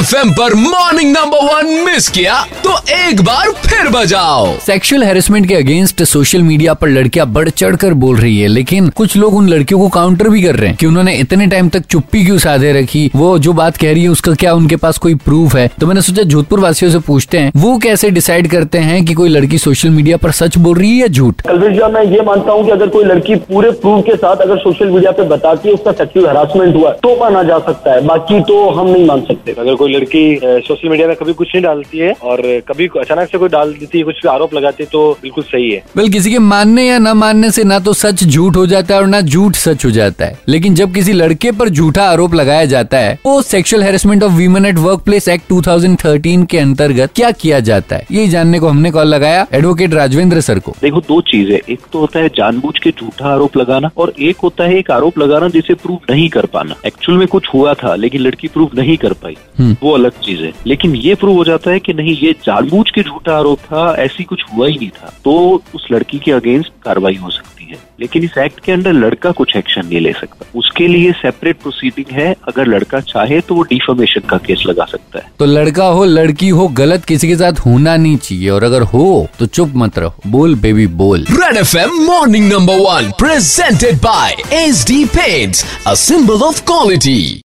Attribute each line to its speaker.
Speaker 1: F पर morning number one miss किया तो एक बार फिर बजाओ।
Speaker 2: सेक्सुअल हेरेसमेंट के अगेंस्ट सोशल मीडिया पर लड़कियाँ बढ़ चढ़ कर बोल रही है लेकिन कुछ लोग उन लड़कियों को काउंटर भी कर रहे हैं कि उन्होंने इतने टाइम तक चुप्पी क्यों साधे रखी? वो जो बात कह रही है उसका क्या उनके पास कोई प्रूफ है? तो मैंने सोचा जोधपुर वासियों से पूछते हैं वो कैसे डिसाइड करते हैं की कोई लड़की सोशल मीडिया पर सच बोल रही है या झूठ?
Speaker 3: कल्पेश मैं ये मानता हूँ की अगर कोई लड़की पूरे प्रूफ के साथ अगर सोशल मीडिया पे बताती है उसका सेक्सुअल हरासमेंट हुआ तो माना जा सकता है बाकी तो हम नहीं मान सकते।
Speaker 4: अगर कोई लड़की सोशल मीडिया में कभी कुछ नहीं डालती है और कभी अचानक से कोई डाल देती है कुछ आरोप लगाती है तो बिल्कुल सही है।
Speaker 2: वेल किसी के मानने या न मानने से ना तो सच झूठ हो जाता है और ना झूठ सच हो जाता है। लेकिन जब किसी लड़के पर झूठा आरोप लगाया जाता है वो sexual harassment of women at work place act 2013 के अंतर्गत क्या किया जाता है? यही जानने को हमने कॉल लगाया एडवोकेट राजवेंद्र सर को।
Speaker 5: देखो दो चीज़ है। एक तो होता है जानबूझ के झूठा आरोप लगाना और एक होता है एक आरोप लगाना जिसे प्रूव नहीं कर पाना। एक्चुअल में कुछ हुआ था लेकिन लड़की प्रूव नहीं कर पाई। वो अलग चीज़ है। लेकिन ये प्रूव हो जाता है कि नहीं ये जानबूझ के झूठा आरोप था ऐसी कुछ हुआ ही नहीं था। तो उस लड़की के अगेंस्ट कार्रवाई हो सकती है। लेकिन इस एक्ट के अंडर लड़का कुछ एक्शन नहीं ले सकता। उसके लिए सेपरेट प्रोसीडिंग है। अगर लड़का चाहे तो वो डिफॉर्मेशन का केस लगा सकता है।
Speaker 2: तो लड़का हो लड़की हो गलत किसी के साथ होना नहीं चाहिए। और अगर हो तो चुप मत रहो। बोल बेबी बोल।
Speaker 1: Red F M morning number one presented by H D paints a symbol of quality